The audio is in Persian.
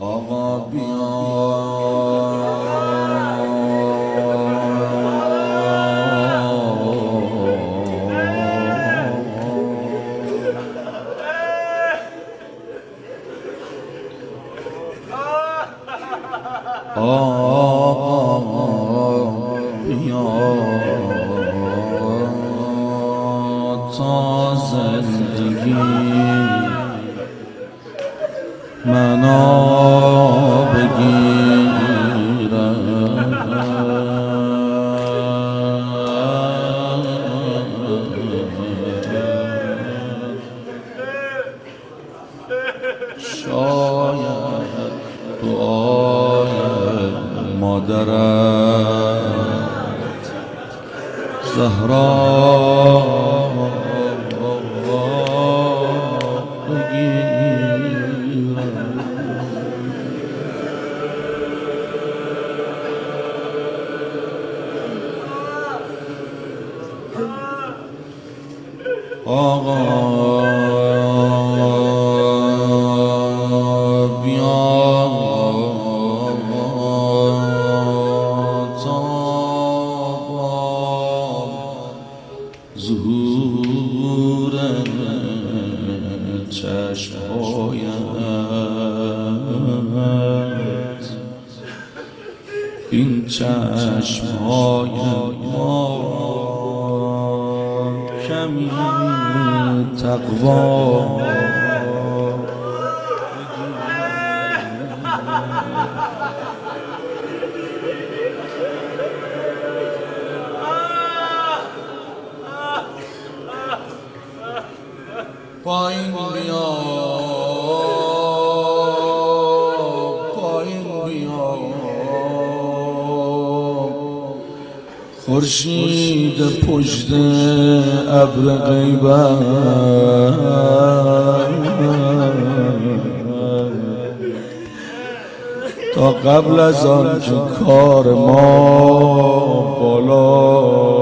آقا بیا آقا بیا تا زندگی منا شاید مادرت زهرا آقا بیا ظهور چشمهایت این ما کمی تقوا. پایین بیا. خورشید پشت ابر غیبت. تا قبل از آن که کار ما بالا